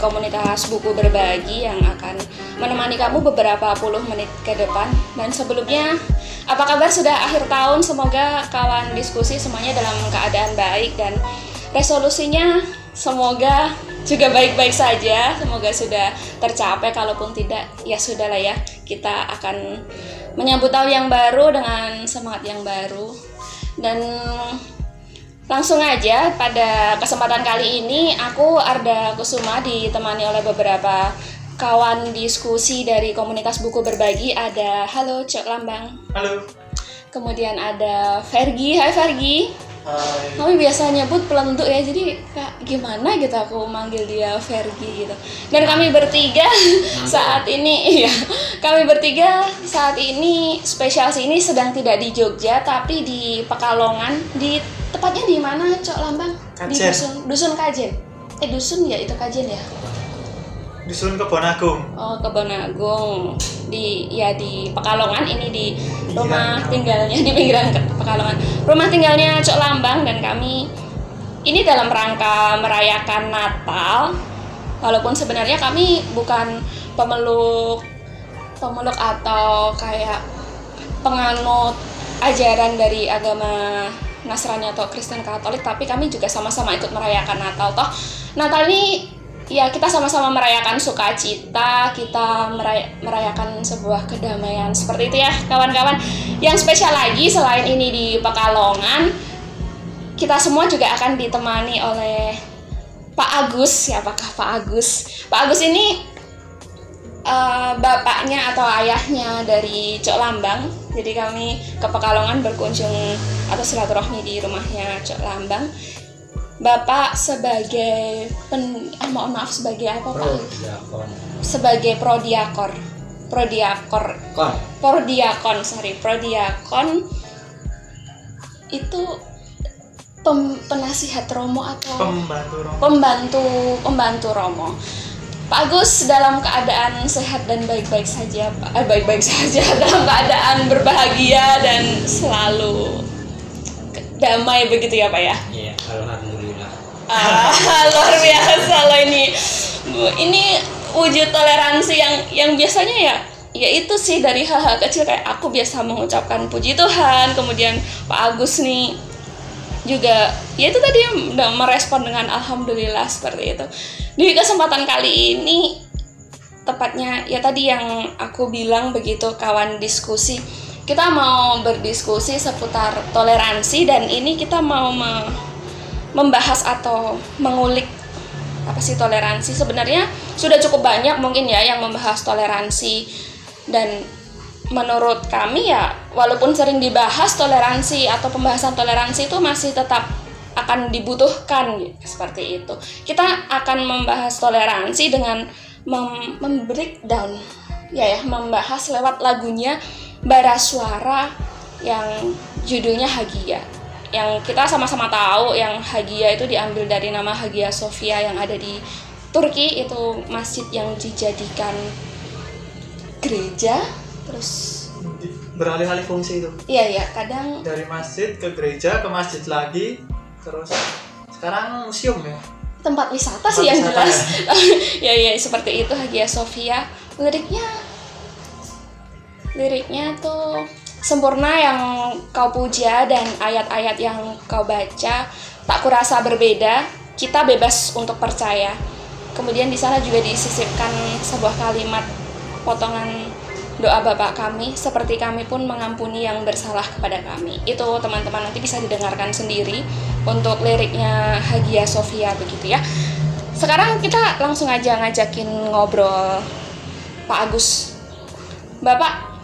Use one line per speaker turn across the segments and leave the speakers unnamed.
komunitas buku berbagi yang akan menemani kamu beberapa puluh menit ke depan. Dan sebelumnya, apa kabar sudah akhir tahun? Semoga kawan diskusi semuanya dalam keadaan baik dan resolusinya semoga juga baik-baik saja. Semoga sudah tercapai. Kalaupun tidak, ya sudahlah ya. Kita akan menyambut tahun yang baru dengan semangat yang baru. Dan Langsung aja pada kesempatan kali ini aku Arda Kusuma ditemani oleh beberapa kawan diskusi dari komunitas buku berbagi ada Halo Cok Lambang.
Halo.
Kemudian ada Fergi. Hai Fergi.
Hai.
Kami biasa nyebut pelentuk ya, jadi kak gimana gitu aku manggil dia Fergi gitu. Dan kami bertiga saat ini, iya, kami bertiga saat ini spesial sih ini sedang tidak di Jogja tapi di Pekalongan di tepatnya di mana Cok Lambang? Di
Kajen.
dusun dusun Kajen. Eh dusun ya itu Kajen ya?
Dusun Kebon Agung.
Oh Kebon Agung di ya di Pekalongan ini di rumah tinggalnya di pinggiran Ke- Pekalongan rumah tinggalnya Cok Lambang dan kami ini dalam rangka merayakan Natal walaupun sebenarnya kami bukan pemeluk pemeluk atau kayak penganut ajaran dari agama Nasrani atau Kristen Katolik tapi kami juga sama-sama ikut merayakan Natal toh. Natal ini ya kita sama-sama merayakan sukacita kita meray- merayakan sebuah kedamaian. Seperti itu ya kawan-kawan. Yang spesial lagi selain ini di Pekalongan kita semua juga akan ditemani oleh Pak Agus. Siapakah Pak Agus? Pak Agus ini eh, bapaknya atau ayahnya dari Cok Lambang. Jadi kami ke Pekalongan berkunjung atau silaturahmi di rumahnya Cok Lambang. Bapak sebagai pen, eh, mohon maaf sebagai apa Pak?
Prodiakon.
Sebagai prodiakor. Prodiakor.
Kon.
Prodiakon, sorry, prodiakon itu pem- penasihat Romo atau
Pembantu Romo.
pembantu pembantu Romo. Pak Agus dalam keadaan sehat dan baik-baik saja, Pak. Eh, baik-baik saja dalam keadaan berbahagia dan selalu damai begitu ya, Pak ya.
Iya, alhamdulillah.
Ah, luar biasa loh ini. Bu, Ini wujud toleransi yang yang biasanya ya ya itu sih dari hal-hal kecil kayak aku biasa mengucapkan puji Tuhan, kemudian Pak Agus nih juga ya itu tadi udah merespon dengan alhamdulillah seperti itu. Di kesempatan kali ini tepatnya ya tadi yang aku bilang begitu kawan diskusi kita mau berdiskusi seputar toleransi dan ini kita mau me- membahas atau mengulik apa sih toleransi sebenarnya sudah cukup banyak mungkin ya yang membahas toleransi dan menurut kami ya walaupun sering dibahas toleransi atau pembahasan toleransi itu masih tetap akan dibutuhkan gitu, seperti itu. Kita akan membahas toleransi dengan mem membreakdown ya ya membahas lewat lagunya bara suara yang judulnya Hagia. Yang kita sama-sama tahu yang Hagia itu diambil dari nama Hagia Sophia yang ada di Turki itu masjid yang dijadikan gereja terus
Beralih-alih fungsi itu.
iya ya kadang
Dari masjid ke gereja ke masjid lagi terus sekarang museum ya.
tempat wisata
Tempat
sih yang jelas. ya? Ya seperti itu Hagia Sophia liriknya liriknya tuh sempurna yang kau puja dan ayat-ayat yang kau baca tak kurasa berbeda. Kita bebas untuk percaya. Kemudian di sana juga disisipkan sebuah kalimat potongan doa bapak kami seperti kami pun mengampuni yang bersalah kepada kami. Itu teman-teman nanti bisa didengarkan sendiri untuk liriknya Hagia Sophia begitu ya. Sekarang kita langsung aja ngajakin ngobrol Pak Agus. Bapak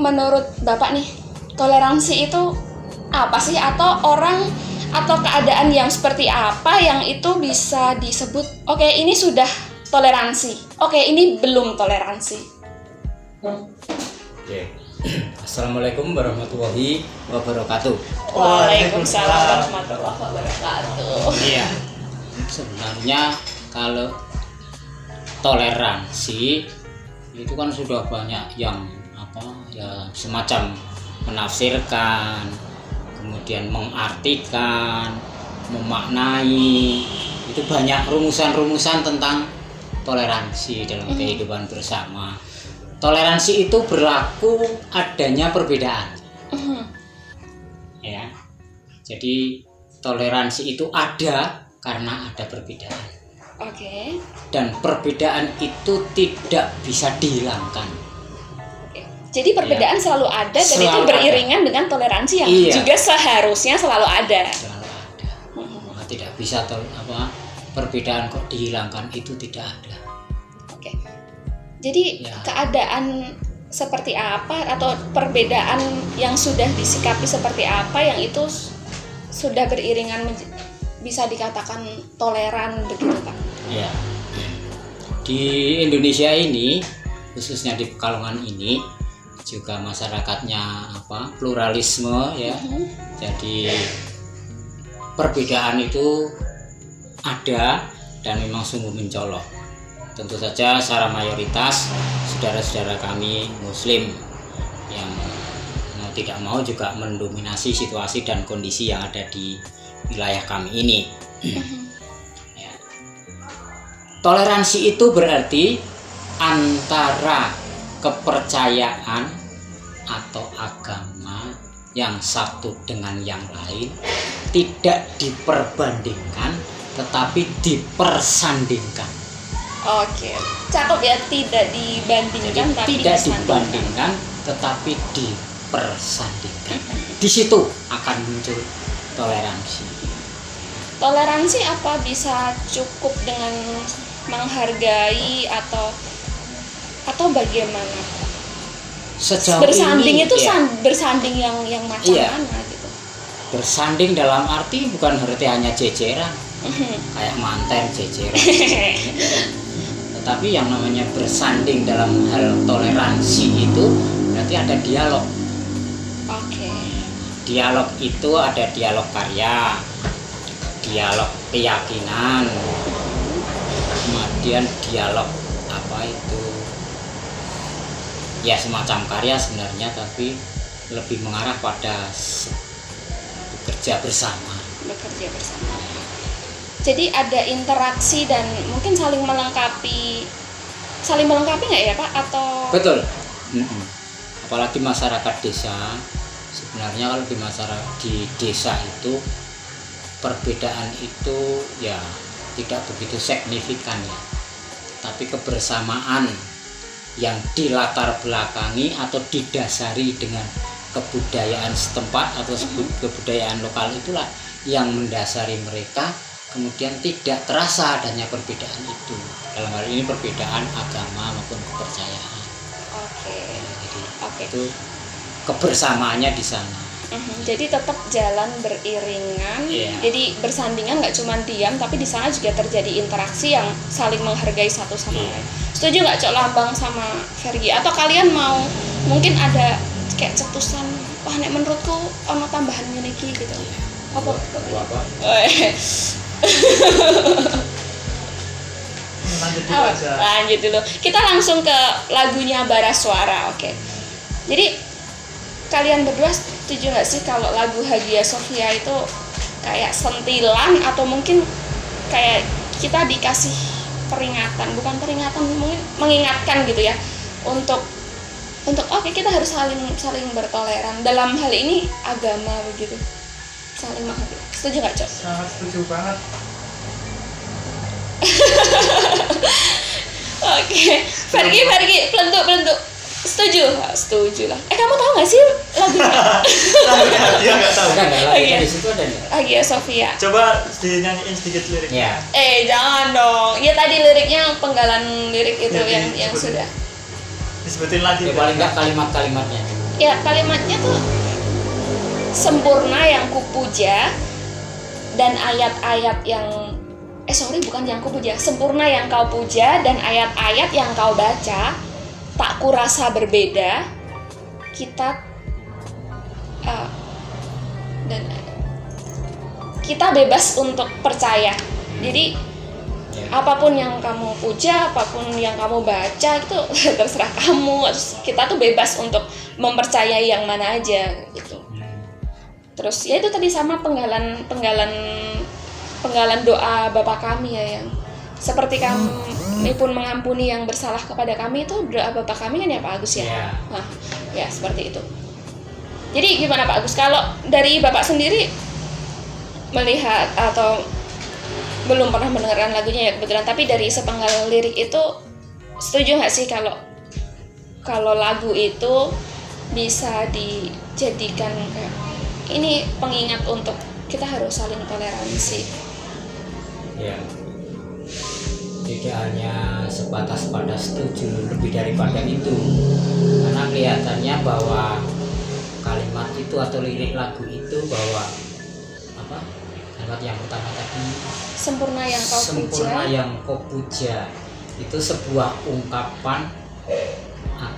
menurut Bapak nih toleransi itu apa sih? Atau orang atau keadaan yang seperti apa yang itu bisa disebut oke ini sudah toleransi. Oke ini belum toleransi
Oke. Assalamualaikum warahmatullahi wabarakatuh.
Waalaikumsalam warahmatullahi wabarakatuh
Iya. Sebenarnya kalau toleransi itu kan sudah banyak yang apa ya semacam menafsirkan kemudian mengartikan, memaknai, itu banyak rumusan-rumusan tentang toleransi dalam kehidupan bersama. Toleransi itu berlaku adanya perbedaan,
Mhm.
ya. Jadi toleransi itu ada karena ada perbedaan
Oke.
dan perbedaan itu tidak bisa dihilangkan.
Jadi perbedaan selalu ada dan itu.
Selalu
beriringan dengan toleransi yang
Iya.
juga seharusnya selalu ada.
Selalu ada. Nah, tidak bisa tol- apa perbedaan kok dihilangkan itu tidak ada.
Oke. Jadi
Ya.
keadaan seperti apa atau perbedaan yang sudah disikapi seperti apa yang itu sudah beriringan bisa dikatakan toleran begitu Pak.
Ya. Di Indonesia ini khususnya di Pekalongan ini juga masyarakatnya apa pluralisme ya.
Mhm.
Jadi perbedaan itu ada dan memang sungguh mencolok. Tentu saja secara mayoritas saudara-saudara kami muslim yang mau tidak mau juga mendominasi situasi dan kondisi yang ada di wilayah kami ini. Ya. Toleransi itu berarti antara kepercayaan atau agama yang satu dengan yang lain tidak diperbandingkan tetapi dipersandingkan.
Oke, cakep ya tidak
Jadi
dibandingkan tapi
tidak dibandingkan tetapi dipersandingkan. Di situ akan muncul toleransi.
Toleransi apa bisa cukup dengan menghargai atau atau bagaimana?
Sejauh
bersanding
ini
itu
ya,
san- bersanding yang yang macam
Iya.
mana gitu.
bersanding dalam arti bukan berarti hanya jejeran
Mhm.
kayak manten jejeran tetapi yang namanya bersanding dalam hal toleransi itu berarti ada dialog
Oke.
dialog itu ada dialog karya dialog keyakinan kemudian dialog apa itu ya semacam karya sebenarnya tapi lebih mengarah pada bekerja bersama
bekerja bersama. Jadi ada interaksi dan mungkin saling melengkapi, saling melengkapi nggak ya Pak? Atau
betul. Apalagi masyarakat desa. Sebenarnya kalau di masyarakat di desa itu perbedaan itu ya tidak begitu signifikan ya. Tapi kebersamaan yang dilatar belakangi atau didasari dengan kebudayaan setempat atau kebudayaan lokal itulah yang mendasari mereka kemudian tidak terasa adanya perbedaan itu dalam hal ini perbedaan agama maupun kepercayaan
Oke.
jadi
Oke.
itu kebersamaannya di sana
Mhm, Jadi tetap jalan beriringan.
Iya.
Jadi bersandingan nggak cuma diam, tapi di sana juga terjadi interaksi yang saling menghargai satu sama
Iya.
lain. Setuju nggak Cok Lambang sama Fergie? Atau kalian mau mungkin ada kayak cetusan, wah nek menurutku ono tambahan iki gitu. Apa?
apa
Eh,
lanjut dulu
Oh,
aja
lanjut dulu. Kita langsung ke lagunya Bara Suara, oke. Jadi kalian berdua setuju nggak sih kalau lagu Hagia Sophia itu kayak sentilan atau mungkin kayak kita dikasih peringatan, bukan peringatan, mungkin mengingatkan gitu ya untuk untuk oke kita harus saling saling bertoleran dalam hal ini agama begitu saling menghargai setuju nggak cok?
Sangat setuju banget.
Oke, pergi pergi pelentuk pelentuk. Setuju, Ah, setuju lah. Eh kamu tahu nggak sih lagunya?
Lagunya dia nggak tahu.
Oh,
lagi
iya.
di situ ada nggak?
Hagia Sophia?
coba dinyanyiin sedikit lirik
ya
Eh jangan dong. Ya tadi liriknya penggalan lirik itu
Ya,
yang
di-
yang sudah.
disebutin lagi
ya paling nggak kalimat-kalimatnya.
Ya kalimatnya tuh sempurna yang kupuja dan ayat-ayat yang eh sorry bukan yang kupuja sempurna yang kau puja dan ayat-ayat yang kau baca tak kurasa berbeda kita eh, dan kita bebas untuk percaya jadi
ya.
apa pun yang kamu puja, apa pun yang kamu baca itu terserah kamu. Kita tuh bebas untuk mempercayai yang mana aja gitu. Terus ya itu tadi sama penggalan penggalan penggalan doa Bapak kami ya yang seperti kami pun mengampuni yang bersalah kepada kami itu doa Bapak kami kan ya Pak Agus ya.
Ya.
Nah, ya seperti itu. Jadi gimana Pak Agus kalau dari Bapak sendiri melihat atau belum pernah mendengarkan lagunya ya kebetulan tapi dari sepenggal lirik itu setuju nggak sih kalau kalau lagu itu bisa dijadikan kayak ini pengingat untuk kita harus saling toleransi.
ya. Tidak hanya sebatas pada setuju lebih daripada itu. Karena kelihatannya bahwa kalimat itu atau lirik lagu itu bahwa apa? Kalimat yang pertama tadi.
Sempurna yang kau
sempurna
puja.
yang kau puja. Itu sebuah ungkapan ah,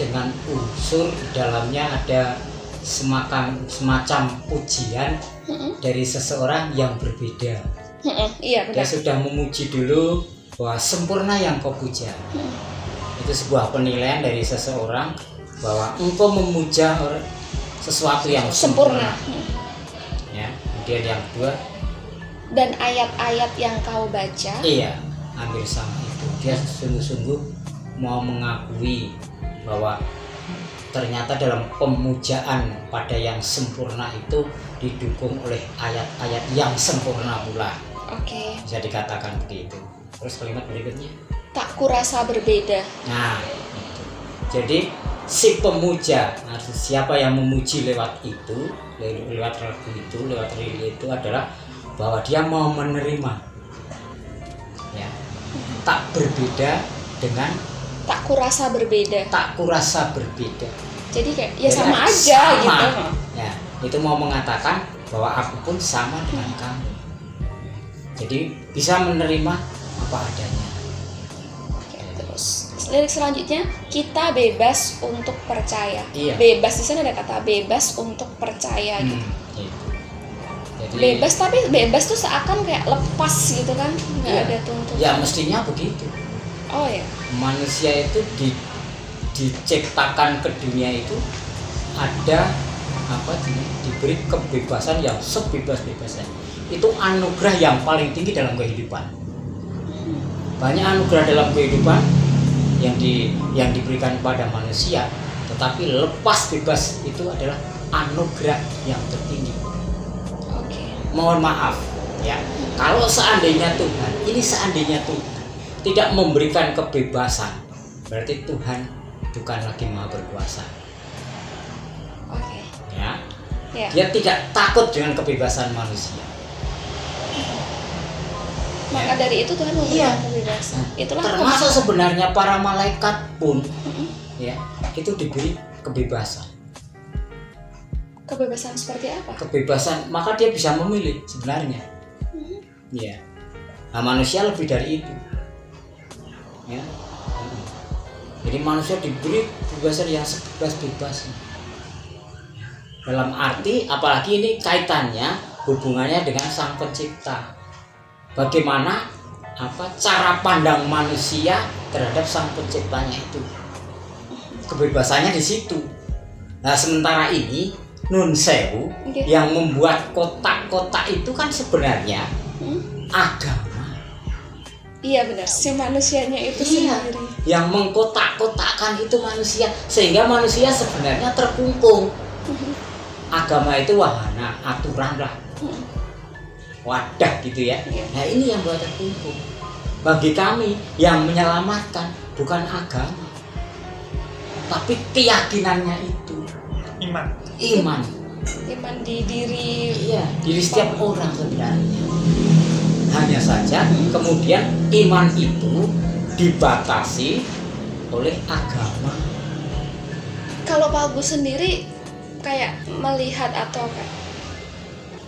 dengan unsur di dalamnya ada semacam semacam pujian
Mm-mm.
dari seseorang yang berbeda
Mm-mm, Iya
dia
benar.
sudah memuji dulu bahwa sempurna yang kau puja
Mm.
itu sebuah penilaian dari seseorang bahwa engkau memuja sesuatu yang
Sempurna.
sempurna, ya kemudian yang kedua
Dan ayat-ayat yang kau baca,
iya hampir sama itu dia sungguh-sungguh mau mengakui bahwa ternyata dalam pemujaan pada yang sempurna itu didukung oleh ayat-ayat yang sempurna pula.
Oke,
bisa dikatakan begitu. Terus kalimat berikutnya?
Tak kurasa berbeda.
Nah, itu. Jadi si pemuja, nah, siapa yang memuji lewat itu, le- lewat lagu itu, lewat lirik itu adalah bahwa dia mau menerima, ya, tak berbeda dengan
Tak kurasa berbeda.
tak kurasa berbeda.
Jadi kayak ya
Jadi
sama aja
sama.
gitu.
Ya, itu mau mengatakan bahwa aku pun sama dengan kamu. Jadi bisa menerima apa adanya.
Oke, terus lirik selanjutnya kita bebas untuk percaya.
Iya.
Bebas di sana ada kata bebas untuk percaya gitu.
Hmm, gitu. Jadi,
Bebas tapi bebas tuh seakan kayak lepas gitu kan, nggak
Iya.
ada tuntutan.
Ya mestinya begitu.
Oh ya.
manusia itu di, diciptakan ke dunia itu ada apa di- diberi kebebasan yang sebebas-bebasnya itu anugerah yang paling tinggi dalam kehidupan banyak anugerah dalam kehidupan yang di yang diberikan pada manusia tetapi lepas bebas itu adalah anugerah yang tertinggi
Oke.
mohon maaf ya kalau seandainya Tuhan ini seandainya Tuhan tidak memberikan kebebasan berarti Tuhan bukan lagi maha berkuasa
Oke.
ya
Ya.
dia tidak takut dengan kebebasan manusia
Maka dari itu Tuhan memberikan
Iya.
kebebasan. Itulah
termasuk
kema-
sebenarnya para malaikat pun
Mm-mm.
ya itu diberi kebebasan
kebebasan seperti apa?
kebebasan maka dia bisa memilih sebenarnya
Mhm.
ya nah manusia lebih dari itu ya. Jadi manusia diberi kebebasan yang sebebas-bebasnya dalam arti apalagi ini kaitannya hubungannya dengan sang pencipta. Bagaimana apa cara pandang manusia terhadap sang penciptanya itu? Kebebasannya di situ. Nah sementara ini Nun Sewu yang membuat kotak-kotak itu kan sebenarnya
Hmm?
agama
Iya benar, si manusianya itu
Iya.
sendiri.
yang mengkotak-kotakkan itu manusia. Sehingga manusia sebenarnya terkungkung. Agama itu wahana aturan lah.
Hmm.
wadah gitu ya.
Iya.
nah ini yang buat terkungkung. Bagi kami yang menyelamatkan bukan agama tapi keyakinannya itu.
Iman.
Iman.
Iman di diri
iya diri setiap orang sebenarnya hanya saja kemudian iman itu dibatasi oleh agama
kalau Pak Agus sendiri kayak melihat atau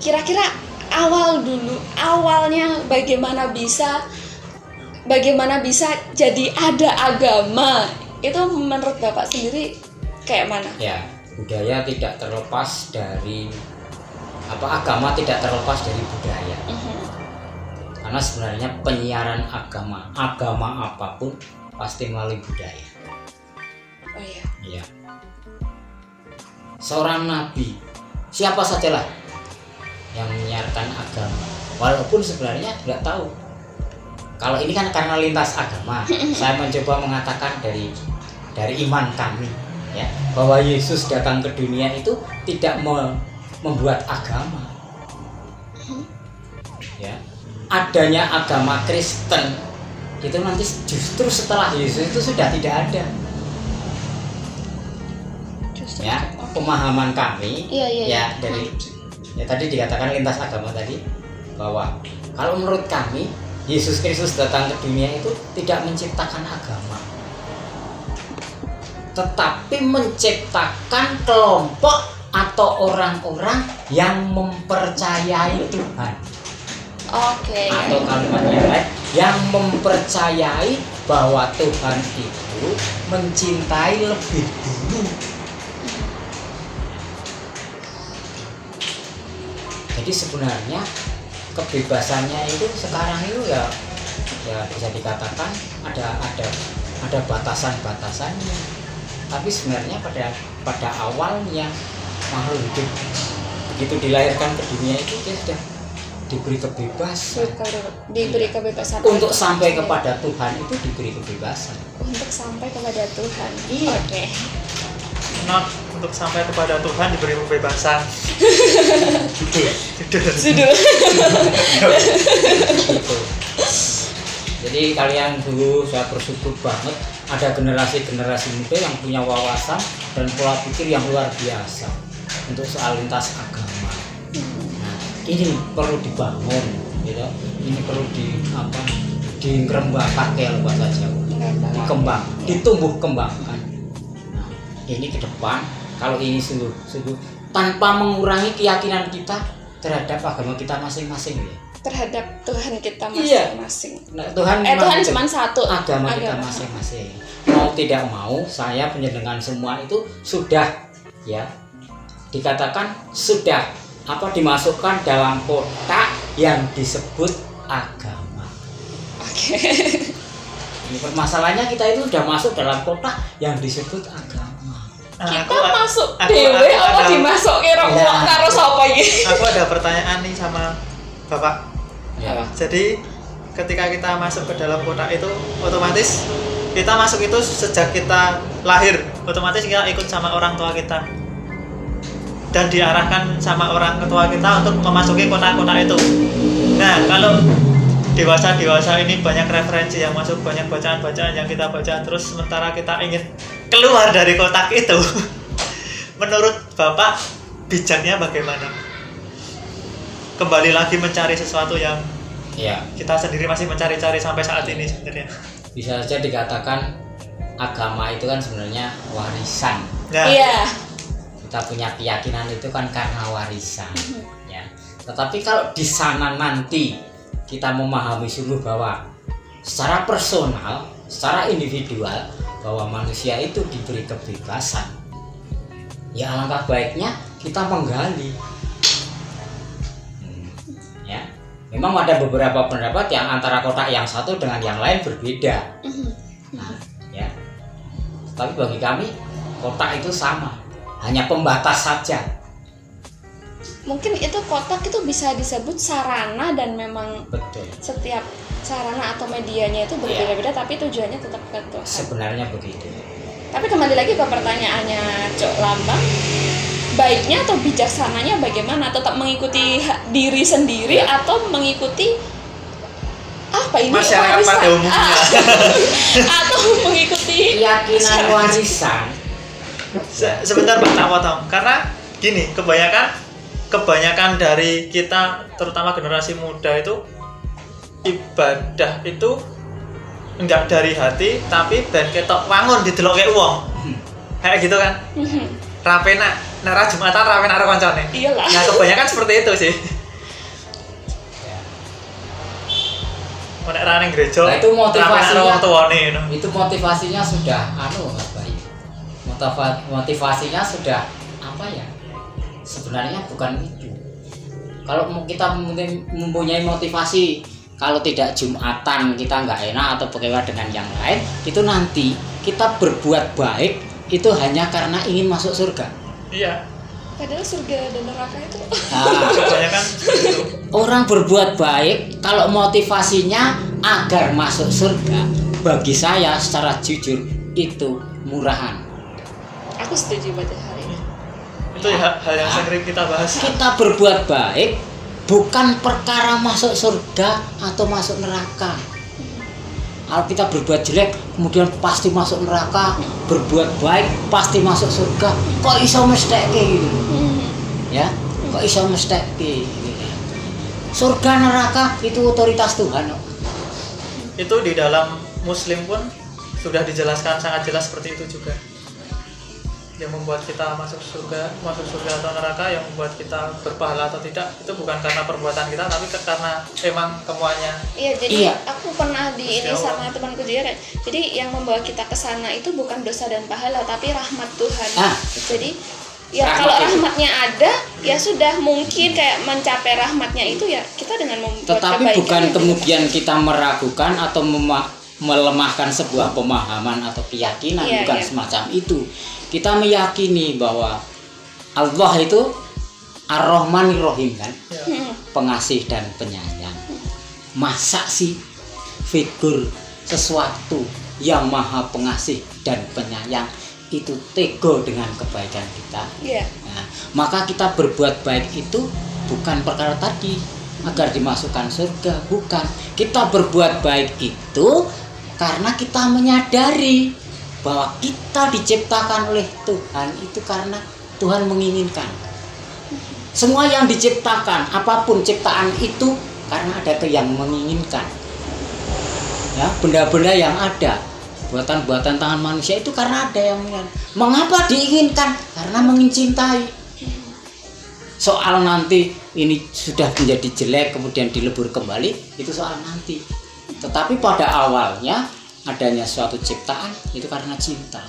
kira-kira awal dulu awalnya bagaimana bisa bagaimana bisa jadi ada agama itu menurut Bapak sendiri kayak mana?
ya budaya tidak terlepas dari apa agama tidak terlepas dari budaya
Mhm.
Karena sebenarnya penyiaran agama agama apa pun pasti melalui budaya.
Oh iya.
ya seorang nabi siapa sajalah yang menyiarkan agama. Walaupun sebenarnya nggak tahu. Kalau ini kan karena lintas agama saya mencoba mengatakan dari dari iman kami ya. Bahwa Yesus datang ke dunia itu tidak me- membuat agama. Ya adanya agama Kristen itu nanti justru setelah Yesus itu sudah tidak ada
Justru.
ya pemahaman kami
Iya, iya,
ya
iya.
dari ya tadi dikatakan lintas agama tadi bahwa kalau menurut kami Yesus Kristus datang ke dunia itu tidak menciptakan agama tetapi menciptakan kelompok atau orang-orang yang mempercayai Tuhan
Oke.
atau kalimat yang lain yang mempercayai bahwa Tuhan itu mencintai lebih dulu jadi sebenarnya kebebasannya itu sekarang itu ya ya bisa dikatakan ada ada ada batasan-batasannya tapi sebenarnya pada pada awalnya makhluk hidup begitu dilahirkan ke dunia itu dia sudah diberi kebebasan.
Diberi kebebasan.
Untuk sampai kepada Tuhan itu diberi kebebasan.
Untuk sampai kepada Tuhan.
Iya.
Oke.
not untuk sampai kepada Tuhan diberi kebebasan. Judul. Judul.
Jadi kalian dulu saya bersyukur banget ada generasi-generasi muda yang punya wawasan dan pola pikir yang luar biasa untuk soal lintas agama ini perlu dibangun gitu ini perlu di apa dirembakkan kayak bahasa Jawa dikembang ditumbuh kembangkan nah, ini ke depan kalau ini sungguh sungguh tanpa mengurangi keyakinan kita terhadap agama kita masing-masing ya
terhadap Tuhan kita
Iya.
masing-masing.
Nah, Tuhan
Eh Tuhan cuma satu.
agama kita
Agama.
masing-masing. Mau tidak mau, saya penjenengan semua itu sudah ya dikatakan sudah apa dimasukkan dalam kotak yang disebut agama.
Oke.
Ini permasalahannya kita itu sudah masuk dalam kotak yang disebut agama.
Nah,
Kita
aku-
masuk
aku-
dewe
aku
apa
ada-
dimasuk kira
Ya.
karo sapa iki?
aku ada pertanyaan nih sama bapak
Ya.
Apa?
jadi ketika kita masuk ke dalam kotak itu otomatis kita masuk itu sejak kita lahir otomatis kita ikut sama orang tua kita dan diarahkan sama orang tua kita untuk memasuki kotak-kotak itu nah kalau dewasa dewasa ini banyak referensi yang masuk banyak bacaan bacaan yang kita baca terus sementara kita ingin keluar dari kotak itu menurut bapak bijaknya bagaimana kembali lagi mencari sesuatu yang
Ya,
kita sendiri masih mencari-cari sampai saat ini sebenarnya.
bisa saja dikatakan agama itu kan sebenarnya warisan.
Nah,
Iya.
Kita punya keyakinan itu kan karena warisan. ya. Tetapi kalau di sana nanti kita memahami sungguh bahwa secara personal, secara individual bahwa manusia itu diberi kebebasan. Ya alangkah baiknya kita menggali. Hmm, Ya. Memang ada beberapa pendapat yang antara kotak yang satu dengan yang lain berbeda. Nah, ya. Tapi bagi kami kotak itu sama, hanya pembatas saja.
Mungkin itu kotak itu bisa disebut sarana dan memang
Betul.
setiap sarana atau medianya itu berbeda-beda tapi tujuannya tetap ke Tuhan.
Sebenarnya begitu.
Tapi kembali lagi ke pertanyaannya Cok Lambang, baiknya atau bijaksananya bagaimana? Tetap mengikuti diri sendiri
Ya.
atau mengikuti apa ini
Masyarakat
warisan?
pada umumnya.
Ah, atau mengikuti
Keyakinan warisan
se- sebentar Pak tak potong. Karena gini, kebanyakan kebanyakan dari kita terutama generasi muda itu ibadah itu enggak dari hati tapi ben ketok wangun didelok kayak uang. Kayak gitu kan.
Mhm.
Rapena, nara Jumatan rapena karo koncone.
Iyalah.
Nah, kebanyakan seperti itu sih. Nek ra ning gereja.
Nah, itu motivasinya. itu motivasinya sudah anu motivasinya sudah apa ya? Sebenarnya bukan itu. Kalau mau kita mem- mempunyai motivasi kalau tidak jumatan kita nggak enak atau bagaimana dengan yang lain itu nanti kita berbuat baik itu hanya karena ingin masuk surga.
Iya.
padahal surga dan neraka itu.
Nah, orang berbuat baik kalau motivasinya agar masuk surga bagi saya secara jujur itu murahan
aku setuju pada hari ini.
Itu ya hal yang sering kita bahas.
Kita berbuat baik bukan perkara masuk surga atau masuk neraka. Kalau kita berbuat jelek kemudian pasti masuk neraka. Berbuat baik pasti masuk surga. Kok iso mestek gitu? Ya kok iso mestek gitu? Surga neraka itu otoritas Tuhan kok.
itu di dalam muslim pun sudah dijelaskan sangat jelas seperti itu juga yang membuat kita masuk surga masuk surga atau neraka yang membuat kita berpahala atau tidak itu bukan karena perbuatan kita tapi karena emang kemuanya
Iya, jadi
Iya.
aku pernah di ini sama temanku juga. Jadi yang membawa kita ke sana itu bukan dosa dan pahala, tapi rahmat Tuhan.
Ah.
Jadi ya
Rahmat
kalau
itu.
rahmatnya ada, ya sudah mungkin kayak mencapai rahmatnya itu ya kita dengan membuat
tetapi
kebaikan.
bukan kemudian kita meragukan atau mema- melemahkan sebuah pemahaman atau keyakinan
Iya,
bukan
iya.
semacam itu kita meyakini bahwa Allah itu Ar-Rahmanir Rahim kan
Hmm.
pengasih dan penyayang masa sih figur sesuatu yang maha pengasih dan penyayang itu tego dengan kebaikan kita
Iya.
Nah, maka kita berbuat baik itu bukan perkara tadi agar dimasukkan surga, bukan. Kita berbuat baik itu karena kita menyadari bahwa kita diciptakan oleh Tuhan itu karena Tuhan menginginkan. Semua yang diciptakan, apa pun ciptaan itu karena ada yang menginginkan. Ya, benda-benda yang ada, buatan-buatan tangan manusia itu karena ada yang menginginkan. Mengapa diinginkan? Karena mencintai. Soal nanti ini sudah menjadi jelek kemudian dilebur kembali itu soal nanti. Tetapi pada awalnya adanya suatu ciptaan itu karena cinta.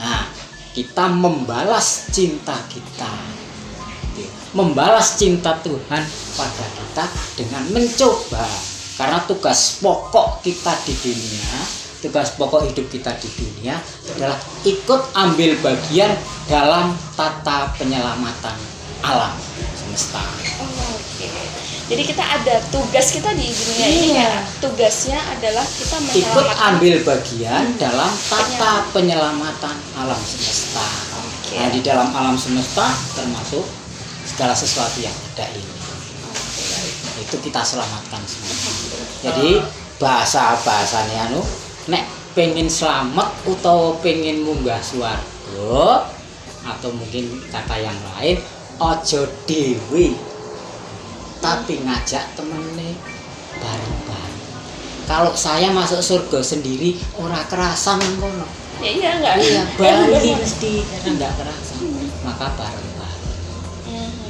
Nah, kita membalas cinta kita. Gitu. Membalas cinta Tuhan pada kita dengan mencoba. Karena tugas pokok kita di dunia, tugas pokok hidup kita di dunia adalah ikut ambil bagian dalam tata penyelamatan alam semesta.
Oh, Oke. Jadi kita ada tugas kita di dunia ini
Iya.
ya. Tugasnya adalah kita
Ikut ambil bagian dalam tata penyelamatan alam semesta.
Oke.
Nah, di dalam alam semesta termasuk segala sesuatu yang ada ini. Itu kita selamatkan semua. Jadi bahasa bahasanya anu nek pengen selamat atau pengen munggah swarga atau mungkin kata yang lain ojo dewi tapi ngajak temennya bareng-bareng. Kalau saya masuk surga sendiri ora kerasa mengkono
Ya iya enggak?
iya
Ya, bener.
mesti karena nggak kerasa. Maka bareng-bareng.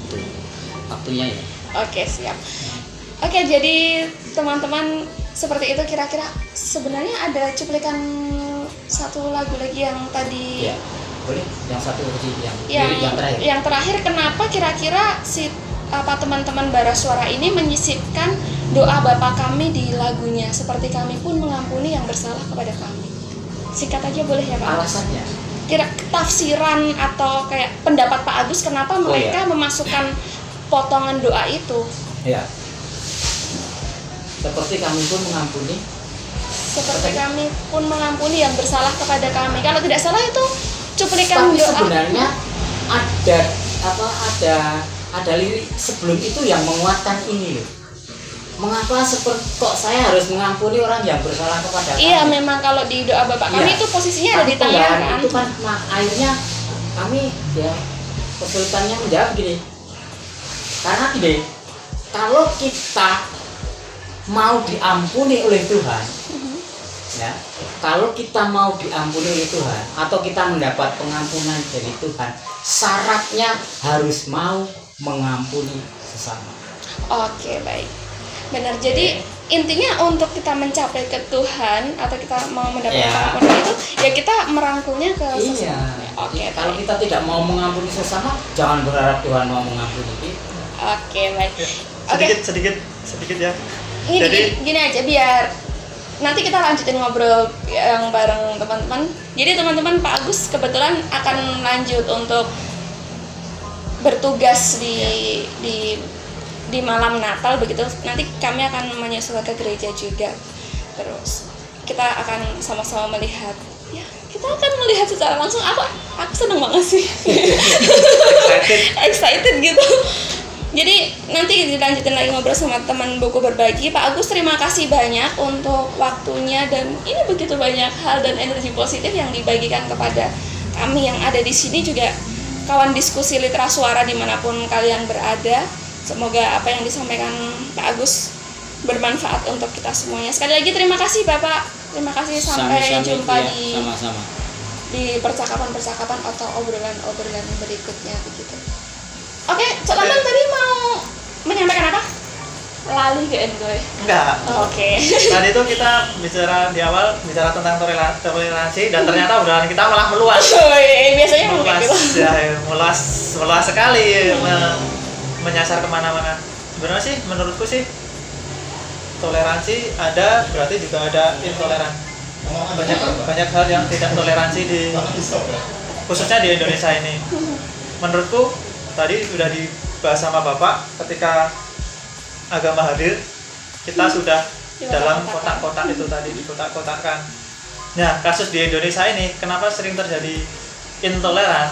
Itu waktunya ya
Oke siap. Oke jadi teman-teman seperti itu kira-kira sebenarnya ada cuplikan satu lagu lagi yang tadi
ya boleh yang satu lagi yang
yang
yang terakhir
yang terakhir kenapa kira-kira si apa teman-teman bara suara ini menyisipkan doa Bapa kami di lagunya seperti kami pun mengampuni yang bersalah kepada kami. Singkat aja boleh ya Pak?
alasannya
Kira tafsiran atau kayak pendapat Pak Agus kenapa
Oh,
mereka memasukkan potongan doa itu?
ya seperti kami pun mengampuni
Seperti kami pun mengampuni yang bersalah kepada kami. Kalau tidak salah itu cuplikan
tapi
doa.
sebenarnya ada apa ada ada lirik sebelum itu yang menguatkan ini loh mengapa seperti kok saya harus mengampuni orang yang bersalah kepada
Iya,
kami?
memang kalau di doa Bapak kami
Iya.
itu posisinya ada di tengah
kan, itu kan nah, akhirnya kami ya kesulitannya menjawab gini karena gini kalau kita mau diampuni oleh Tuhan. Ya kalau kita mau diampuni oleh Tuhan atau kita mendapat pengampunan dari Tuhan syaratnya harus mau mengampuni sesama
Oke, baik. Benar. Jadi intinya untuk kita mencapai ke Tuhan atau kita mau mendapatkan
Iya.
pengampunan itu ya kita merangkulnya ke
iya
sesama. Oke,
kalau kita tidak mau mengampuni sesama jangan berharap Tuhan mau mengampuni kita
Oke, baik.
Ya,
Oke.
sedikit sedikit sedikit ya
Ini
Jadi-
gini, gini aja biar nanti kita lanjutin ngobrol yang bareng teman-teman. Jadi teman-teman Pak Agus kebetulan akan lanjut untuk bertugas di di di malam Natal begitu. Nanti kami akan menyusul ke gereja juga. Terus kita akan sama-sama melihat. Ya kita akan melihat secara langsung. Aku aku seneng banget sih.
Excited.
excited gitu jadi nanti dilanjutin lagi ngobrol sama teman buku berbagi. Pak Agus terima kasih banyak untuk waktunya dan ini begitu banyak hal dan energi positif yang dibagikan kepada kami yang ada di sini juga kawan diskusi literas suara di mana pun kalian berada. Semoga apa yang disampaikan Pak Agus bermanfaat untuk kita semuanya. Sekali lagi terima kasih Bapak. Terima kasih sampai
Sami-sami,
jumpa
iya,
di
sama-sama.
di percakapan-percakapan atau obrolan-obrolan berikutnya begitu. Oke, Cok Lambang tadi mau menyampaikan apa? Lali ke gue.
enggak
Oke.
tadi itu kita bicara di awal bicara tentang toleran- toleransi dan ternyata obrolan kita malah meluas
Woi, biasanya mau kayak
meluas
gitu.
ya meluas meluas sekali me- menyasar ke mana-mana sebenarnya sih menurutku sih toleransi ada berarti juga ada intoleran banyak banyak hal yang tidak toleransi di khususnya di Indonesia ini menurutku tadi sudah dibahas sama bapak ketika agama hadir kita sudah dalam kotak-kotak itu tadi di kotak-kotakan. Nah kasus di Indonesia ini kenapa sering terjadi intoleran?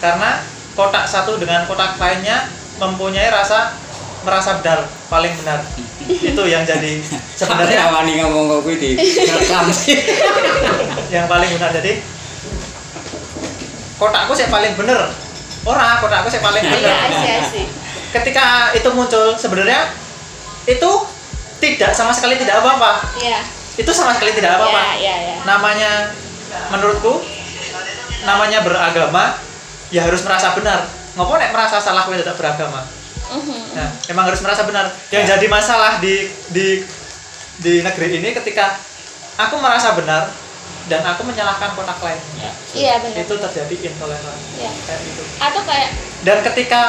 Karena kotak satu dengan kotak lainnya mempunyai rasa merasa benar paling benar. Itu yang jadi
sebenarnya. Wani ngomong kuwi di rekam. Sih
yang paling benar. Jadi kotakku sih paling bener ora kotakku sih paling
Iya,
bener.
Asih asih.
ketika itu muncul sebenarnya itu tidak sama sekali tidak apa-apa.
Iya.
itu sama sekali tidak apa-apa.
Iya, iya, iya.
namanya menurutku namanya beragama ya harus merasa benar. Ngopo nek merasa salah kowe tidak beragama? Nah emang harus merasa benar. Yang jadi masalah di di di negeri ini ketika aku merasa benar dan aku menyalahkan kotak lain.
Ya.
Iya benar.
itu terjadi intoleran
Iya.
kayak gitu.
Atau kayak
dan ketika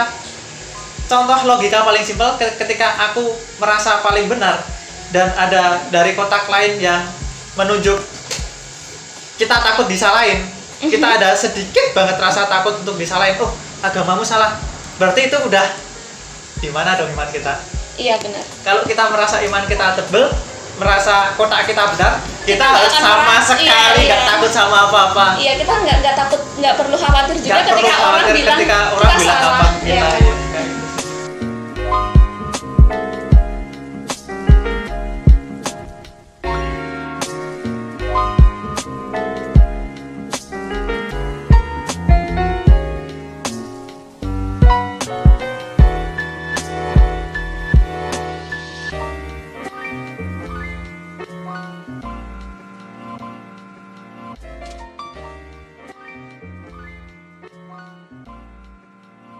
contoh logika paling simpel ke- ketika aku merasa paling benar dan ada dari kotak lain yang menunjuk kita takut disalahin kita ada sedikit banget rasa takut untuk disalahin. Oh agamamu salah. Berarti itu udah di mana dong iman kita?
Iya benar.
kalau kita merasa iman kita tebel merasa kotak kita benar kita,
Kita
harus sama
merasa-
sekali
iya,
nggak
iya.
takut sama apa-apa
Iya kita nggak nggak takut nggak perlu khawatir juga
perlu
ketika orang
khawatir
bilang
ketika orang
kita
bilang
salah.
apa
Iya
kita
kan?
kayak gitu.